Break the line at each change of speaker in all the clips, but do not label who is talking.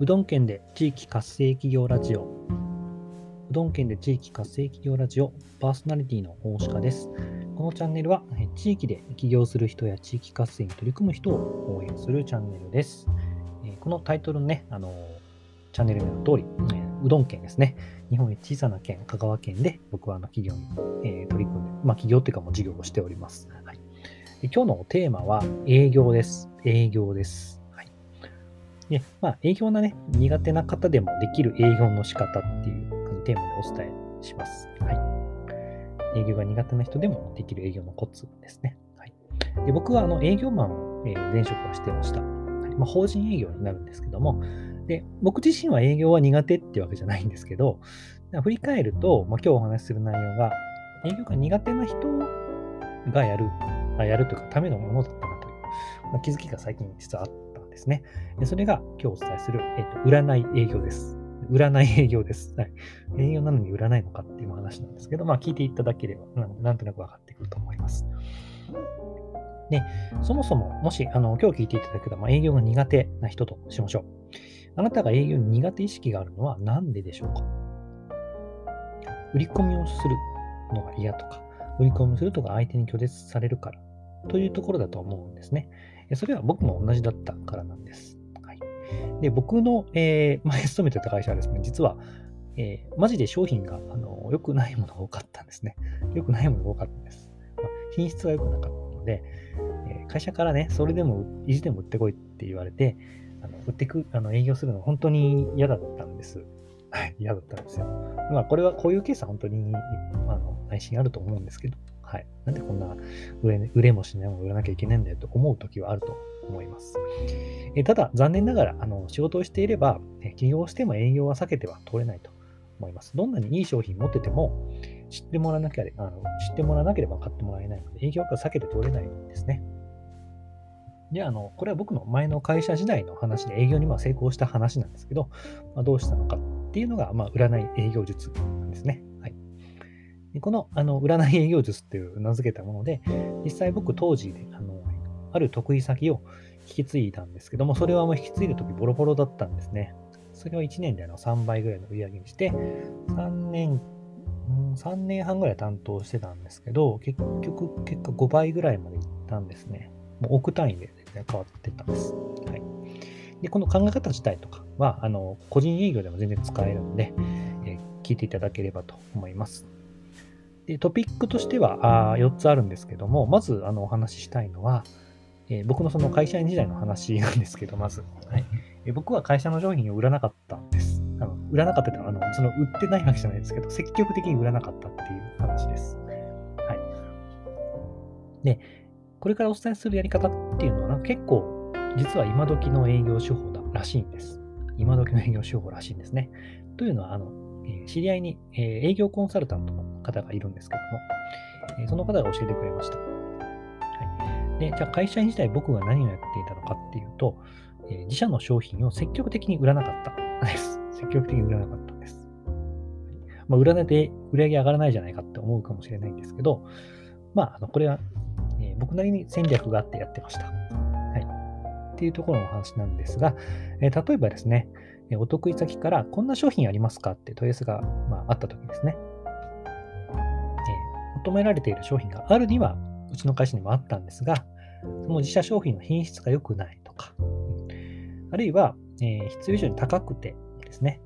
うどん県で地域活性企業ラジオ。うどん県で地域活性企業ラジオ、パーソナリティの大鹿です。このチャンネルは、地域で起業する人や地域活性に取り組む人を応援するチャンネルです。このタイトルのね、あのチャンネル名の通り、うどん県ですね。日本一小さな県、香川県で僕はあの企業に、え取り組んで、まあ企業っていうかもう事業をしております。はい、で今日のテーマは営業です。営業です。で、まあ、営業なね、苦手な方でもできる営業の仕方っていうテーマでお伝えします。はい。営業が苦手な人でもできる営業のコツですね。はい。で僕はあの営業マンを、前職はしてました。はいまあ、法人営業になるんですけども、で、僕自身は営業は苦手ってわけじゃないんですけど、振り返ると、まあ、今日お話しする内容が、営業が苦手な人がやる、あやるというか、ためのものだったなという、まあ、気づきが最近実はあってですね。それが今日お伝えする、えっ、と、占い営業です。占い営業です。はい。営業なのに占いのかっていう話なんですけど、まあ聞いていただければ、なんとなく分かってくると思います。で、そもそも、もし、あの、今日聞いていただくと、まあ、営業が苦手な人としましょう。あなたが営業に苦手意識があるのは何ででしょうか？売り込みをするのが嫌とか、売り込みをするとか相手に拒絶されるからというところだと思うんですね。それは僕も同じだったからなんです。はい、で僕の、えー、前勤めてた会社はですね、実は、えー、マジで商品があの良くないものが多かったんですね。良くないものが多かったんです。まあ、品質が良くなかったので、えー、会社からね、それでも意地でも売ってこいって言われて、あの売ってく、あの営業するの本当に嫌だったんです。はい、嫌だったんですよ。まあ、これは、こういうケースは本当に、あの、内心あると思うんですけど、はい。なんでこんな売れ売れもしないもの売らなきゃいけないんだよと思う時はあると思います。えただ、残念ながら、あの仕事をしていれば、起業しても営業は避けては通れないと思います。どんなにいい商品持ってても、知ってもらわなきゃあの知ってもらわなければ買ってもらえないので、営業は避けて通れないんですね。で、あの、これは僕の前の会社時代の話で営業にま成功した話なんですけど、まあ、どうしたのかっていうのが、まあ、占い営業術なんですね。このあの占い営業術っていう名付けたもので、実際僕当時であのある得意先を引き継いだんですけども、それはもう引き継いだ時ボロボロだったんですね。それを1年であの3倍ぐらいの売り上げにして、3年、3年半ぐらい担当してたんですけど、結局、結果5倍ぐらいまでいったんですね。もう億単位で全然変わってったんです。はい。で、この考え方自体とかは、あの、個人営業でも全然使えるので、えー、聞いていただければと思います。でトピックとしてはあ4つあるんですけども、まずあのお話ししたいのは、えー、僕のその会社員時代の話なんですけど、まず、はいえー、僕は会社の商品を売らなかったんです。あの売らなかったってあのその売ってないわけじゃないですけど、積極的に売らなかったっていう話です。はい。で、これからお伝えするやり方っていうのは、結構、実は今時の営業手法だらしいんです。今時の営業手法らしいんですね。というのは、あの、知り合いに営業コンサルタントの方がいるんですけども、その方が教えてくれました。はい、でじゃあ会社員時代僕が何をやっていたのかっていうと、自社の商品を積極的に売らなかったです。積極的に売らなかったです。まあ、売らないで売り上げ上がらないじゃないかって思うかもしれないんですけど、まあ、あのこれは、え僕なりに戦略があってやってました。はい。っていうところの話なんですが、え例えばですね、お得意先からこんな商品ありますかって問い合わせが、まあ、ったときですね、え、求められている商品があるには、うちの会社にもあったんですが、その自社商品の品質が良くないとか、あるいは、え、必要以上に高くてですね、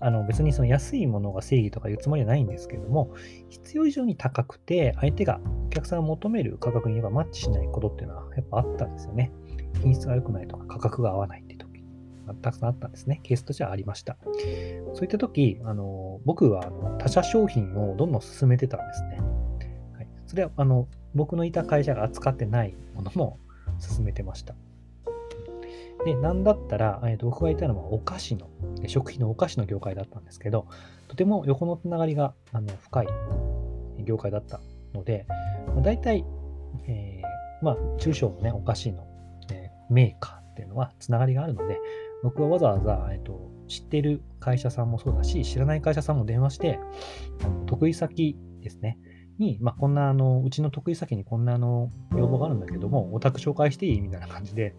あの別にその安いものが正義とかいうつもりはないんですけれども、必要以上に高くて、相手が、お客さんが求める価格に言えばマッチしないことっていうのはやっぱあったんですよね。品質が良くないとか価格が合わないたくさんあったんですね。ケースとしてはありました。そういった時、あの僕はあの他社商品をどんどん進めてたんですね。はい、それはあの僕のいた会社が扱ってないものも進めてました。で、なんだったら、えー、と僕がいたのはお菓子の、食品のお菓子の業界だったんですけど、とても横のつながりがあの深い業界だったので、まあ、大体、えー、まあ、中小のね、お菓子の、えー、メーカーっていうのはつながりがあるので、僕はわざわざ、えっと、知ってる会社さんもそうだし、知らない会社さんも電話して、得意先ですね、に、まあ、こんな、あの、うちの得意先にこんな、あの、要望があるんだけども、お宅紹介していいみたいな感じで、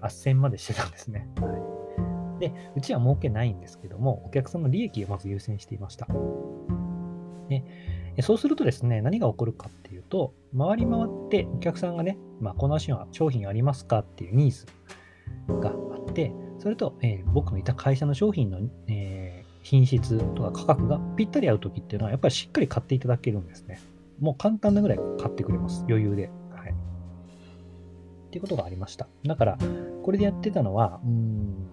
斡旋までしてたんですね。はい。で、うちは儲けないんですけども、お客さんの利益をまず優先していました。でそうするとですね、何が起こるかっていうと、回り回ってお客さんがね、まあ、この足は商品ありますかっていうニーズがあって、それと、えー、僕のいた会社の商品の、えー、品質とか価格がぴったり合うときっていうのは、やっぱりしっかり買っていただけるんですね。もう簡単なぐらい買ってくれます。余裕で。はい。っていうことがありました。だから、これでやってたのは、うん、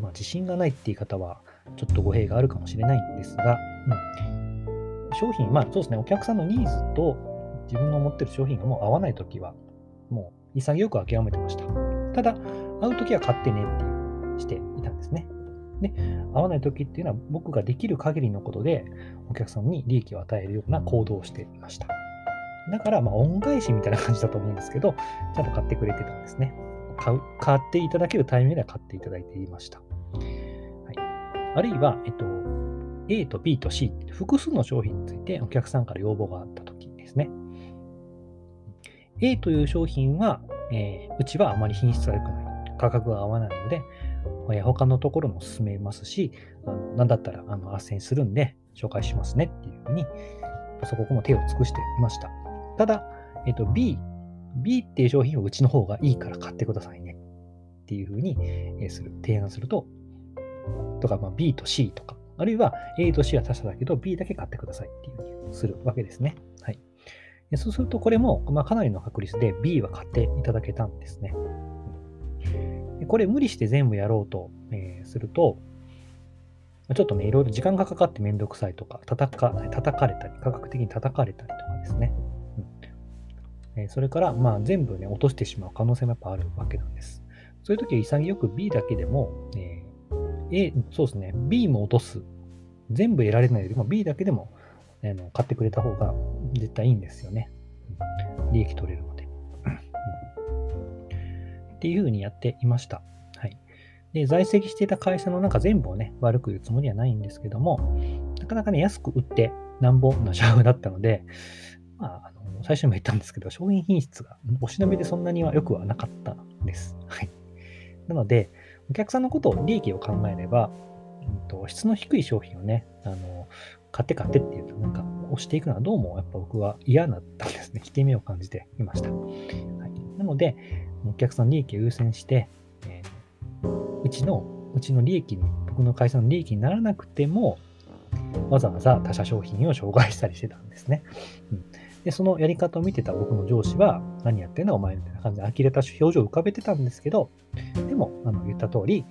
まあ、自信がないって言い方は、ちょっと語弊があるかもしれないんですが、うん、商品、まあそうですね、お客さんのニーズと自分の持ってる商品がもう合わないときは、もう潔く諦めてました。ただ、合うときは買ってねって、していたんですね。で、合わないときっていうのは僕ができる限りのことでお客さんに利益を与えるような行動をしていました。だから、ま、恩返しみたいな感じだと思うんですけど、ちゃんと買ってくれてたんですね。買う買っていただけるタイミングでは買っていただいていました。はい、あるいは、えっと、A と B と C 複数の商品についてお客さんから要望があったときですね。A という商品は、えー、うちはあまり品質が良くない。価格が合わないので、他のところも進めますし、あのなんだったらあの斡旋するんで紹介しますねっていうふうに、そこも手を尽くしていました。ただ、えっと、B、B っていう商品をうちの方がいいから買ってくださいねっていうふうに、えする、提案すると、とか、まあ、B と C とか、あるいは A と C は他社だけど B だけ買ってくださいっていうふうにするわけですね。はい。そうすると、これも、まあ、かなりの確率で B は買っていただけたんですね。これ無理して全部やろうと、えー、すると、ちょっとね、いろいろ時間がかかってめんどくさいとか、叩か叩かれたり、価格的に叩かれたりとかですね。うんえー、それから、まあ、全部ね、落としてしまう可能性もやっぱあるわけなんです。そういう時は潔く B だけでも、えー、A、そうですね、B も落とす。全部得られないよりも B だけでも、えー、買ってくれた方が絶対いいんですよね。利益取れるので。っていうふうにやっていました。はい。で、在籍していた会社の中全部をね、悪く言うつもりはないんですけども、なかなかね、安く売ってなんぼの社風だったので、まあ、あの最初にも言ったんですけど、商品品質がおしなべでそんなには良くはなかったんです。はい。なので、お客さんのことを利益を考えれば、うんと、質の低い商品をね、あの買って買ってっていうと、なんか押していくのはどうもやっぱ僕は嫌だったんですね。引け目を感じていました。はい、なので、お客さんの利益を優先して、えー、うちの、うちの利益に、僕の会社の利益にならなくても、わざわざ他社商品を紹介したりしてたんですね。うん、で、そのやり方を見てた僕の上司は、何やってんだお前みたいな感じで呆れた表情を浮かべてたんですけど、でも、あの言った通り、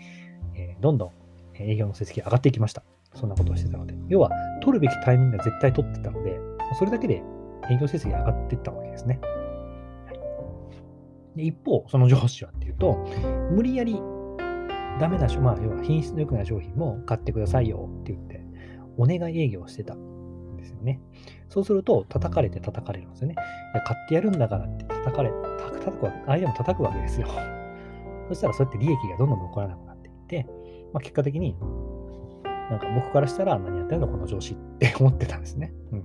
えー、どんどん営業の成績上がっていきました。そんなことをしてたので。要は、取るべきタイミングは絶対取ってたので、それだけで営業成績上がっていったわけですね。で一方、その上司はっていうと、無理やりダメな、まあ、要は品質の良くない商品も買ってくださいよって言って、お願い営業してたんですよね。そうすると、叩かれて叩かれるんですよね。いや、買ってやるんだからって叩かれ、叩くわけ相手も叩くわけですよ。そしたら、そうやって利益がどんどん残らなくなっていって、まあ、結果的に、なんか僕からしたら何やってんの？この上司って思ってたんですね。うん。っ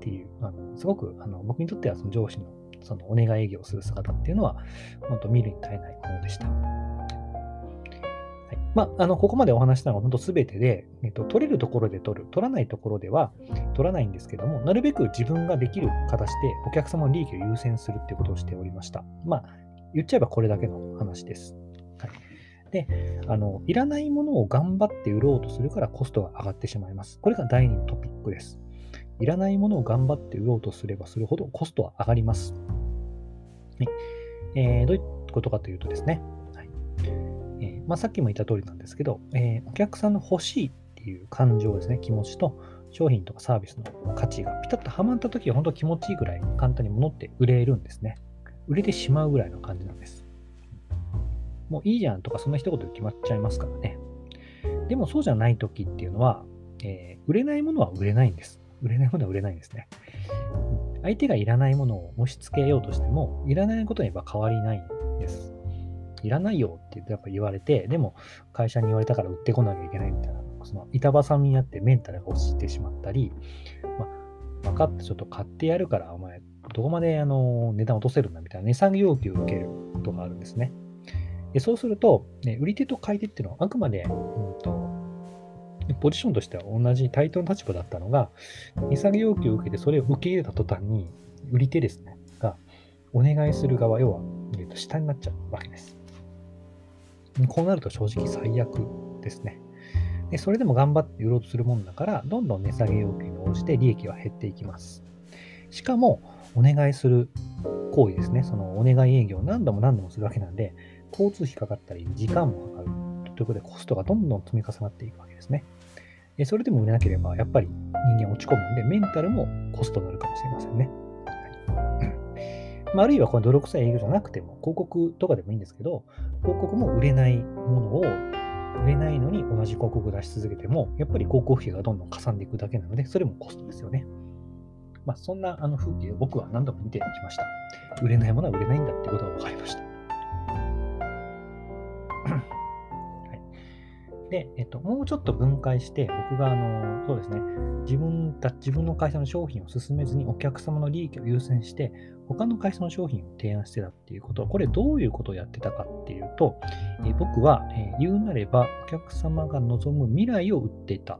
ていう、あのすごくあの僕にとってはその上司のそのお願い営業する姿っていうのは、本当見るに耐えないものでした。はいまあ、あのここまでお話したのは本当すべてで、えっと、取れるところで取る、取らないところでは取らないんですけども、なるべく自分ができる形でお客様の利益を優先するっていうことをしておりました。まあ、言っちゃえばこれだけの話です。はい、であの、いらないものを頑張って売ろうとするからコストが上がってしまいます。これが第2のトピックです。いらないものを頑張って売ろうとすればするほどコストは上がります。はいえー、どういうことかというとですね、はいえー、まあ、さっきも言った通りなんですけど、えー、お客さんの欲しいっていう感情ですね、気持ちと商品とかサービスの価値がピタッとはまったときは本当気持ちいいぐらい簡単に物って売れるんですね。売れてしまうぐらいの感じなんです。もういいじゃんとかそんな一言で決まっちゃいますからね。でもそうじゃないときっていうのは、えー、売れないものは売れないんです。売れないものは売れないんですね。相手がいらないものを押し付けようとしても、いらないことには変わりないんです。いらないよってやっぱ言われて、でも会社に言われたから売ってこなきゃいけないみたいな、その板挟みになってメンタルが落ちてしまったり、まあ、分かってちょっと買ってやるから、お前、どこまであの値段落とせるんだみたいな値下げ要求を受けることがあるんですね。でそうすると、ね、売り手と買い手っていうのはあくまで、うんと、ポジションとしては同じ対等の立場だったのが、値下げ要求を受けてそれを受け入れた途端に、売り手ですね、がお願いする側、要は、えー、と下になっちゃうわけです。こうなると正直最悪ですね。でそれでも頑張って売ろうとするもんだから、どんどん値下げ要求に応じて利益は減っていきます。しかも、お願いする行為ですね、そのお願い営業を何度も何度もするわけなんで、交通費かかったり、時間もかかるということで、コストがどんどん積み重なっていくわけですね。でそれでも売れなければ、やっぱり人間落ち込むんで、メンタルもコストになるかもしれませんね。はいまあ、るいはこの泥臭い営業じゃなくても、広告とかでもいいんですけど、広告も売れないものを売れないのに同じ広告を出し続けても、やっぱり広告費がどんどんかさんでいくだけなので、それもコストですよね。まあ、そんなあの風景を僕は何度も見てきました。売れないものは売れないんだってことが分かりました。で、えっと、もうちょっと分解して、僕があの、そうですね、自分た自分の会社の商品を進めずにお客様の利益を優先して、他の会社の商品を提案してたっていうことは、これどういうことをやってたかっていうと、え僕は、え言うなればお客様が望む未来を売っていた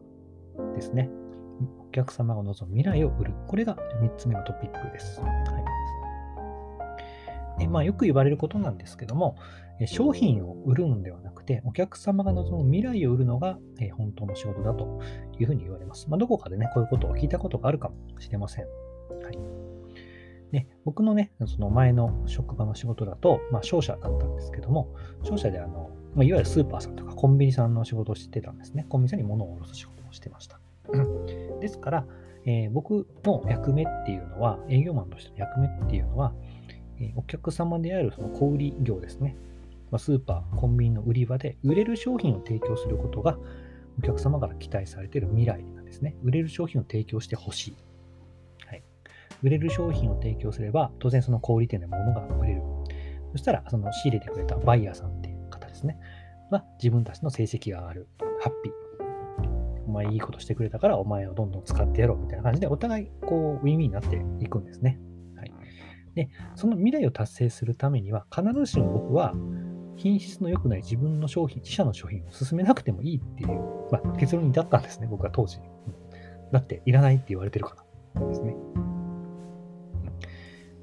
ですね。お客様が望む未来を売る。これが3つ目のトピックです。はいでまあ、よく言われることなんですけども、商品を売るのではなくて、お客様が望む未来を売るのが本当の仕事だというふうに言われます。まあ、どこかでね、こういうことを聞いたことがあるかもしれません。はいで僕のね、その前の職場の仕事だと、まあ、商社だったんですけども、商社であの、まあ、いわゆるスーパーさんとかコンビニさんの仕事をしてたんですね。コンビニさんに物を卸す仕事をしてました。ですから、えー、僕の役目っていうのは、営業マンとしての役目っていうのは、お客様であるその小売業ですね。ま、スーパー、コンビニの売り場で売れる商品を提供することが、お客様から期待されている未来なんですね。売れる商品を提供してほしい。はい。売れる商品を提供すれば、当然その小売店で物が売れる。そしたら、その仕入れてくれたバイヤーさんっていう方ですね。は、自分たちの成績が上がる。ハッピー。お前いいことしてくれたからお前をどんどん使ってやろうみたいな感じでお互いこうウィンウィンになっていくんですね。で、その未来を達成するためには必ずしも僕は品質の良くない自分の商品、自社の商品を進めなくてもいいっていう、まあ、結論に至ったんですね、僕は当時。だっていらないって言われてるからですね。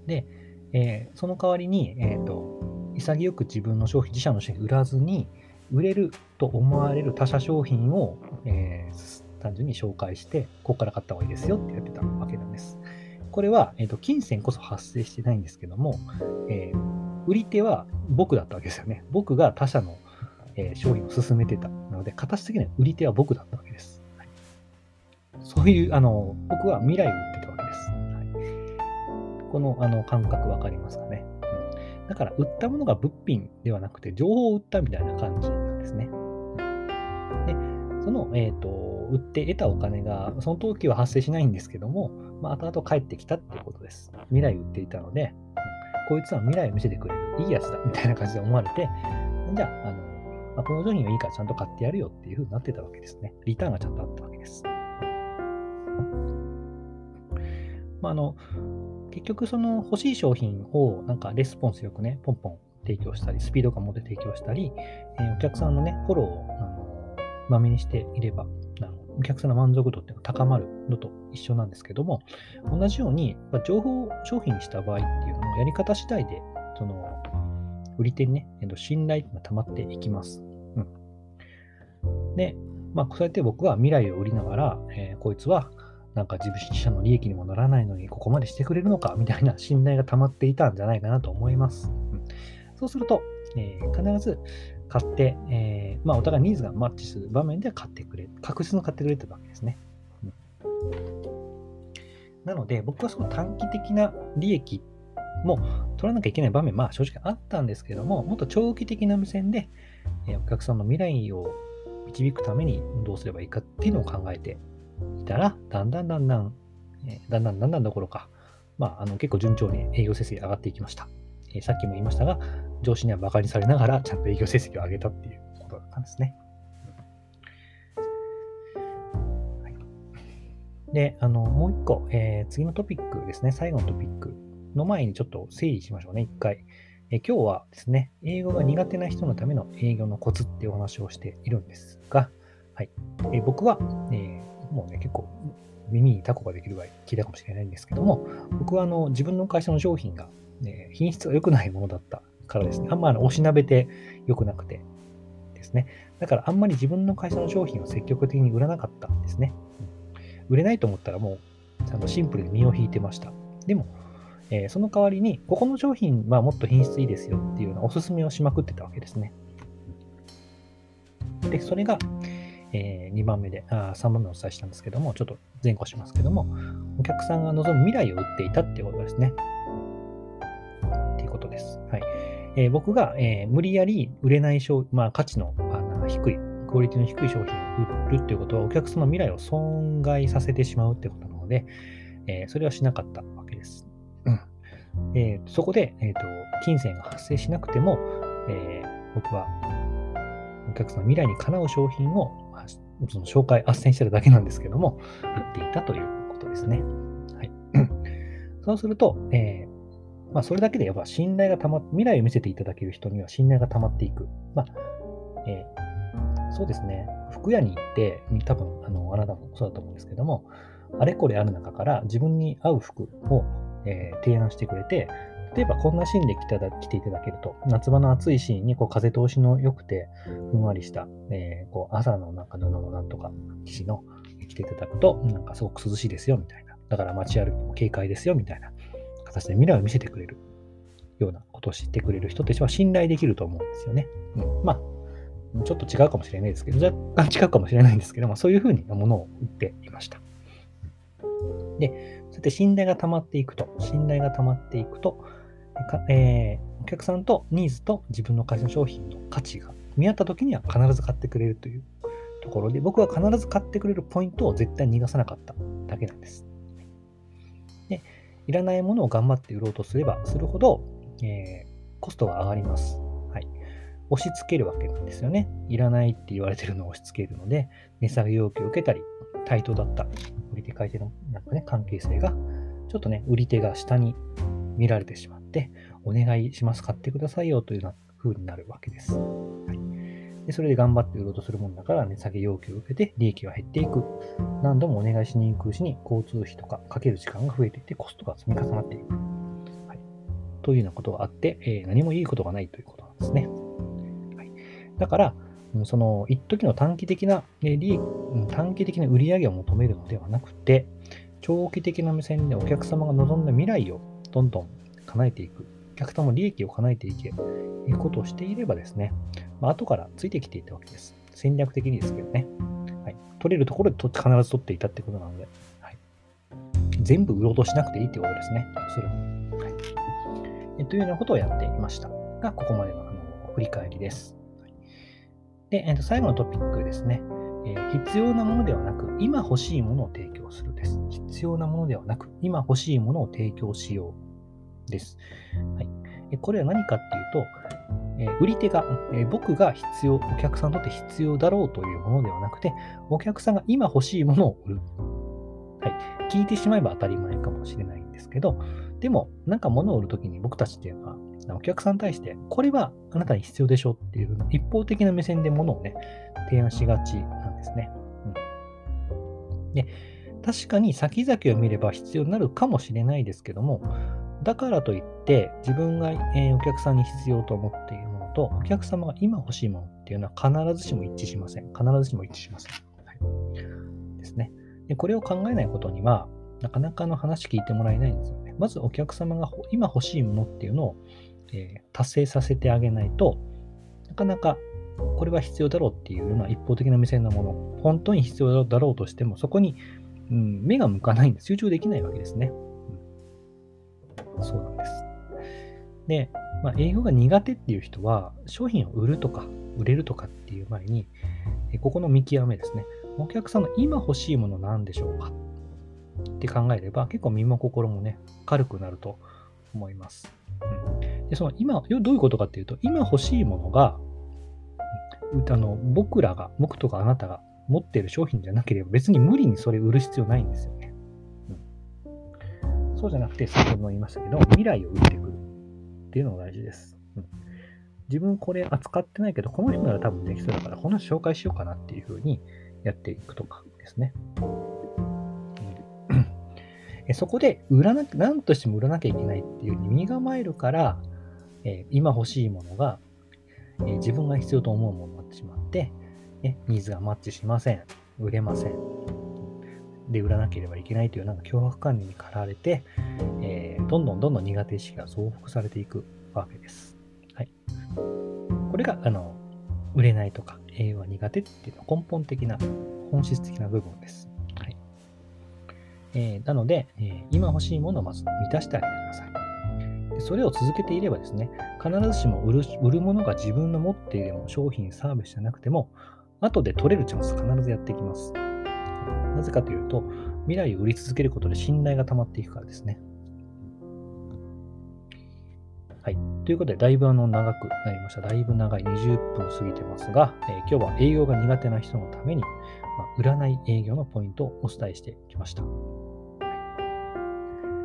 で、えー、その代わりに、えーと、潔く自分の商品、自社の商品売らずに、売れると思われる他社商品を、えー、単純に紹介して、ここから買った方がいいですよってやってたわけなんです。これは、えーと、金銭こそ発生してないんですけども、えー、売り手は僕だったわけですよね。僕が他社の、えー、商品を進めてた。なので、形的には売り手は僕だったわけです。はい、そういう、あの、僕は未来を売ってたわけです。はい、このあの感覚わかりますかね。だから売ったものが物品ではなくて情報を売ったみたいな感じなんですね。で、その、えっ、ー、と、売って得たお金が、その時は発生しないんですけども、まあ、後々帰ってきたっていうことです。未来売っていたので、こいつは未来を見せてくれる、いいやつだ、みたいな感じで思われて、じゃあ、あの、まあ、この商品はいいからちゃんと買ってやるよっていうふうになってたわけですね。リターンがちゃんとあったわけです。まあ、あの、結局その欲しい商品をなんかレスポンスよくね、ポンポン提供したり、スピード感持って提供したり、えー、お客さんのね、フォローを、あのまめにしていれば、お客さんの満足度っていうのが高まるのと一緒なんですけども、同じように、ま、情報を商品にした場合っていうのもやり方次第で、その、売り手にね、信頼が溜まっていきます。うん。で、まあ、そうやって僕は未来を売りながら、えー、こいつはなんか自分自社の利益にもならないのにここまでしてくれるのかみたいな 信頼が溜まっていたんじゃないかなと思います。うん、そうすると、えー、必ず買って、えー、まあ、お互いニーズがマッチする場面で買ってくれ、確実に買ってくれてるわけですね。なので、僕はその短期的な利益も取らなきゃいけない場面、まあ正直あったんですけども、もっと長期的な目線で、えー、お客さんの未来を導くためにどうすればいいかっていうのを考えていたら、だんだんだんだん、えー、だんだんだんだんどころか、まあ、あの結構順調に営業成績上がっていきました。えー、さっきも言いましたが、上司には馬鹿にされながら、ちゃんと営業成績を上げたっていうことだったんですね。で、あの、もう一個、えー、次のトピックですね、最後のトピックの前にちょっと整理しましょうね、一回。え今日はですね、英語が苦手な人のための営業のコツっていうお話をしているんですが、はいえ僕は、えー、もうね、結構耳にタコができるぐらい聞いたかもしれないんですけども、僕はあの自分の会社の商品が、ね、品質が良くないものだったからですね、あんまり押しなべて良くなくてですね、だからあんまり自分の会社の商品を積極的に売らなかったんですね。売れないと思ったらもう、ちゃんとシンプルに身を引いてました。でも、えー、その代わりに、ここの商品はもっと品質いいですよっていうようなおすすめをしまくってたわけですね。で、それが、えー、2番目で、あ3番目お伝えしたんですけども、ちょっと前後しますけども、お客さんが望む未来を売っていたっていうことですね。っていうことです。はい。えー、僕が、えー、無理やり売れない商、まあ、価値のあ低い、クオリティの低い商品を売るっていうことは、お客様の未来を損害させてしまうってことなので、えー、それはしなかったわけです。えー、そこで、えーと、金銭が発生しなくても、えー、僕はお客さんの未来にかなう商品を、まあ、その紹介、斡旋してるだけなんですけども、売っていたということですね。はい、そうすると、えー、まあ、それだけでやっぱ信頼がたま未来を見せていただける人には信頼がたまっていく。まあえー、そうですね。服屋に行って、多分あのあなたもそうだと思うんですけども、あれこれある中から自分に合う服をえー、提案してくれて、例えばこんなシーンで来て来ていただけると、夏場の暑いシーンにこう風通しの良くて、ふんわりした、えー、こう朝のなんか布のなんとか生地の着ていただくと、なんかすごく涼しいですよみたいな。だから街歩きも軽快ですよみたいな形で未来を見せてくれるようなことを知ってくれる人たちは信頼できると思うんですよね。うん、まあ、ちょっと違うかもしれないですけど、若干違うかもしれないんですけど、まあ、そういうふうなものを売っていました。で、そうやって信頼が溜まっていくと、信頼が溜まっていくと、えー、お客さんとニーズと自分の会社の商品の価値が見合った時には必ず買ってくれるというところで、僕は必ず買ってくれるポイントを絶対逃がさなかっただけなんです。いらないものを頑張って売ろうとすればするほど、えー、コストが上がります。はい。押し付けるわけなんですよね。いらないって言われてるのを押し付けるので、値下げ要求を受けたり、対等だった売り手買い手のなんか、ね、関係性が、ちょっとね、売り手が下に見られてしまって、お願いします、買ってくださいよというような風になるわけです。はい、でそれで頑張って売ろうとするもんだから、値、下げ要求を受けて利益が減っていく。何度もお願いしに行くうちに交通費とかかける時間が増えていってコストが積み重なっていく。はい、というようなことがあって、えー、何もいいことがないということなんですね。はい、だから、その一時の短期的な利益、短期的な売り上げを求めるのではなくて、長期的な目線でお客様が望んだ未来をどんどん叶えていく、お客様の利益を叶えていけ、いうことをしていればですね、まあ、後からついてきていたわけです。戦略的にですけどね。はい、取れるところで必ず取っていたってことなので、はい、全部売ろうとしなくていいってことですね。それはいえ、というようなことをやっていましたが、ここまでのあの振り返りです。で、えー、と最後のトピックですね、え、必要なものではなく、今欲しいものを提供するです。必要なものではなく、今欲しいものを提供しようです。はい、これは何かっていうと、え、売り手が、え、僕が必要、お客さんにとって必要だろうというものではなくて、お客さんが今欲しいものを売る。はい、聞いてしまえば当たり前かもしれないんですけど、でも、なんか物を売るときに僕たちっていうのは、お客さんに対して、これはあなたに必要でしょっていう一方的な目線で物をね、提案しがちなんですね。うん、で、確かに先々を見れば必要になるかもしれないですけども、だからといって自分が、えお客さんに必要と思っていると、お客様が今欲しいものっていうのは必ずしも一致しません。必ずしも一致しません。はい、ですねで。これを考えないことには、なかなかの話聞いてもらえないんですよね。まずお客様が今欲しいものっていうのをえー、達成させてあげないとなかなかこれは必要だろうっていうような一方的な目線のもの、本当に必要だろうとしても、そこに、うん、目が向かないんで集中できないわけですね。うん、そうなんです。で、まあ、英語が苦手っていう人は、商品を売るとか、売れるとかっていう前に、ここの見極めですね。お客さんの今欲しいものなんでしょうか？って考えれば、結構身も心もね、軽くなると思います。うんで、その今、どういうことかっていうと、今欲しいものが、あの僕らが、僕とかあなたが持ってる商品じゃなければ、別に無理にそれ売る必要ないんですよね。うん、そうじゃなくて、先ほども言いましたけど、未来を売ってくっていうのが大事です。うん、自分これ扱ってないけど、この人なら多分できそうだから、この人紹介しようかなっていうふうにやっていくとかですね。うん、そこで売らな、何としても売らなきゃいけないっていう身構えるから、えー、今欲しいものが、えー、自分が必要と思うものになってしまって、ね、ニーズがマッチしません。売れません。で、売らなければいけないというなんか脅迫観念に駆られて、えー、どんどんどんどん苦手意識が増幅されていくわけです。はい。これが、あの、売れないとか、栄養が苦手っていうのは根本的な、本質的な部分です。はい。えー、なので、えー、今欲しいものをまず満たしてあげてください。それを続けていればですね、必ずしも売る売るものが自分の持っている商品、サービスじゃなくても、後で取れるチャンス必ずやってきます。なぜかというと、未来を売り続けることで信頼が溜まっていくからですね。はい。ということで、だいぶあの長くなりました。だいぶ長い20分過ぎてますが、えー、今日は営業が苦手な人のために、まあ、売らない営業のポイントをお伝えしてきました。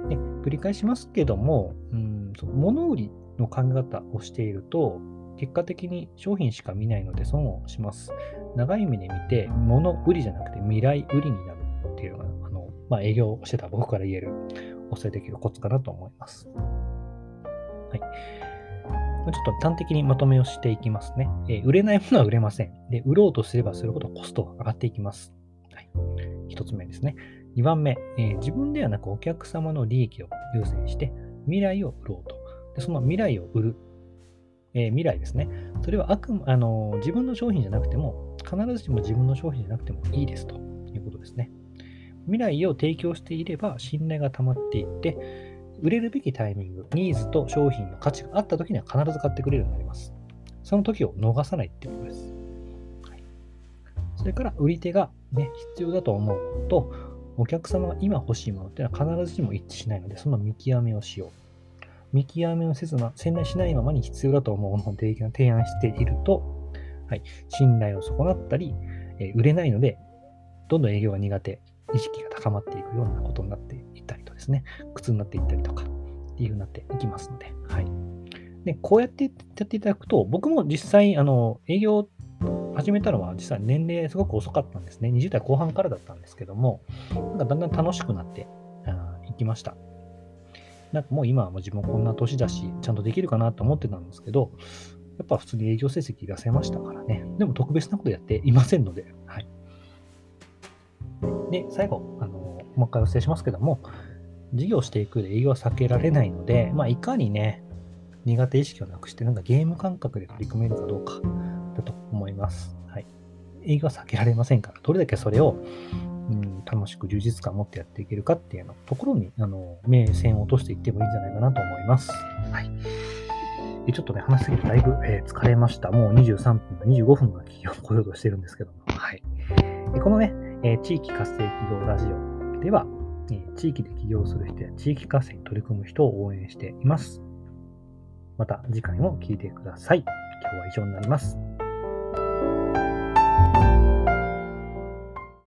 で繰り返しますけども、うん物売りの考え方をしていると、結果的に商品しか見ないので損をします。長い目で見て、物売りじゃなくて未来売りになるっていうのが、あのまあ、営業をしてた僕から言える、お伝えできるコツかなと思います。はい。ちょっと端的にまとめをしていきますね。えー、売れないものは売れません。で、売ろうとすればするほどコストが上がっていきます。はい。一つ目ですね。二番目、えー、自分ではなくお客様の利益を優先して未来を売ろうと。でその未来を売る、えー、未来ですね。それはあくあの自分の商品じゃなくても、必ずしも自分の商品じゃなくてもいいですということですね。未来を提供していれば信頼が溜まっていって、売れるべきタイミング、ニーズと商品の価値があった時には必ず買ってくれるようになります。その時を逃さないっていうことです。はい、それから売り手が、ね、必要だと思うと、お客様が今欲しいものっていうのは必ずしも一致しないので、その見極めをしよう。見極めをせずな、信頼しないままに必要だと思うものを提案していると、はい、信頼を損なったり、えー、売れないので、どんどん営業が苦手、意識が高まっていくようなことになっていったりとですね、苦痛になっていったりとかっていうふうになっていきますので、はい。で、こうやってやっていただくと、僕も実際、あの、営業始めたのは実際年齢すごく遅かったんですね。20代後半からだったんですけども、なんかだんだん楽しくなっていきました。なんかもう今はもう自分こんな年だし、ちゃんとできるかなと思ってたんですけど、やっぱ普通に営業成績出せましたからね。でも特別なことやっていませんので、はい。で、最後、あの、もう一回お伝えしますけども、事業していくで営業は避けられないので、まあ、いかにね、苦手意識をなくして、なんかゲーム感覚で取り組めるかどうかだと思います。はい。営業は避けられませんから、どれだけそれを、うん、楽しく充実感を持ってやっていけるかっていうのところに、あの、目線を落としていってもいいんじゃないかなと思います。はい。ちょっとね、話しすぎてだいぶ、えー、疲れました。もう23分、25分が企業を来ようとしてるんですけども。はい。このね、えー、地域活性企業ラジオでは、地域で起業する人や地域活性に取り組む人を応援しています。また次回も聴いてください。今日は以上になります。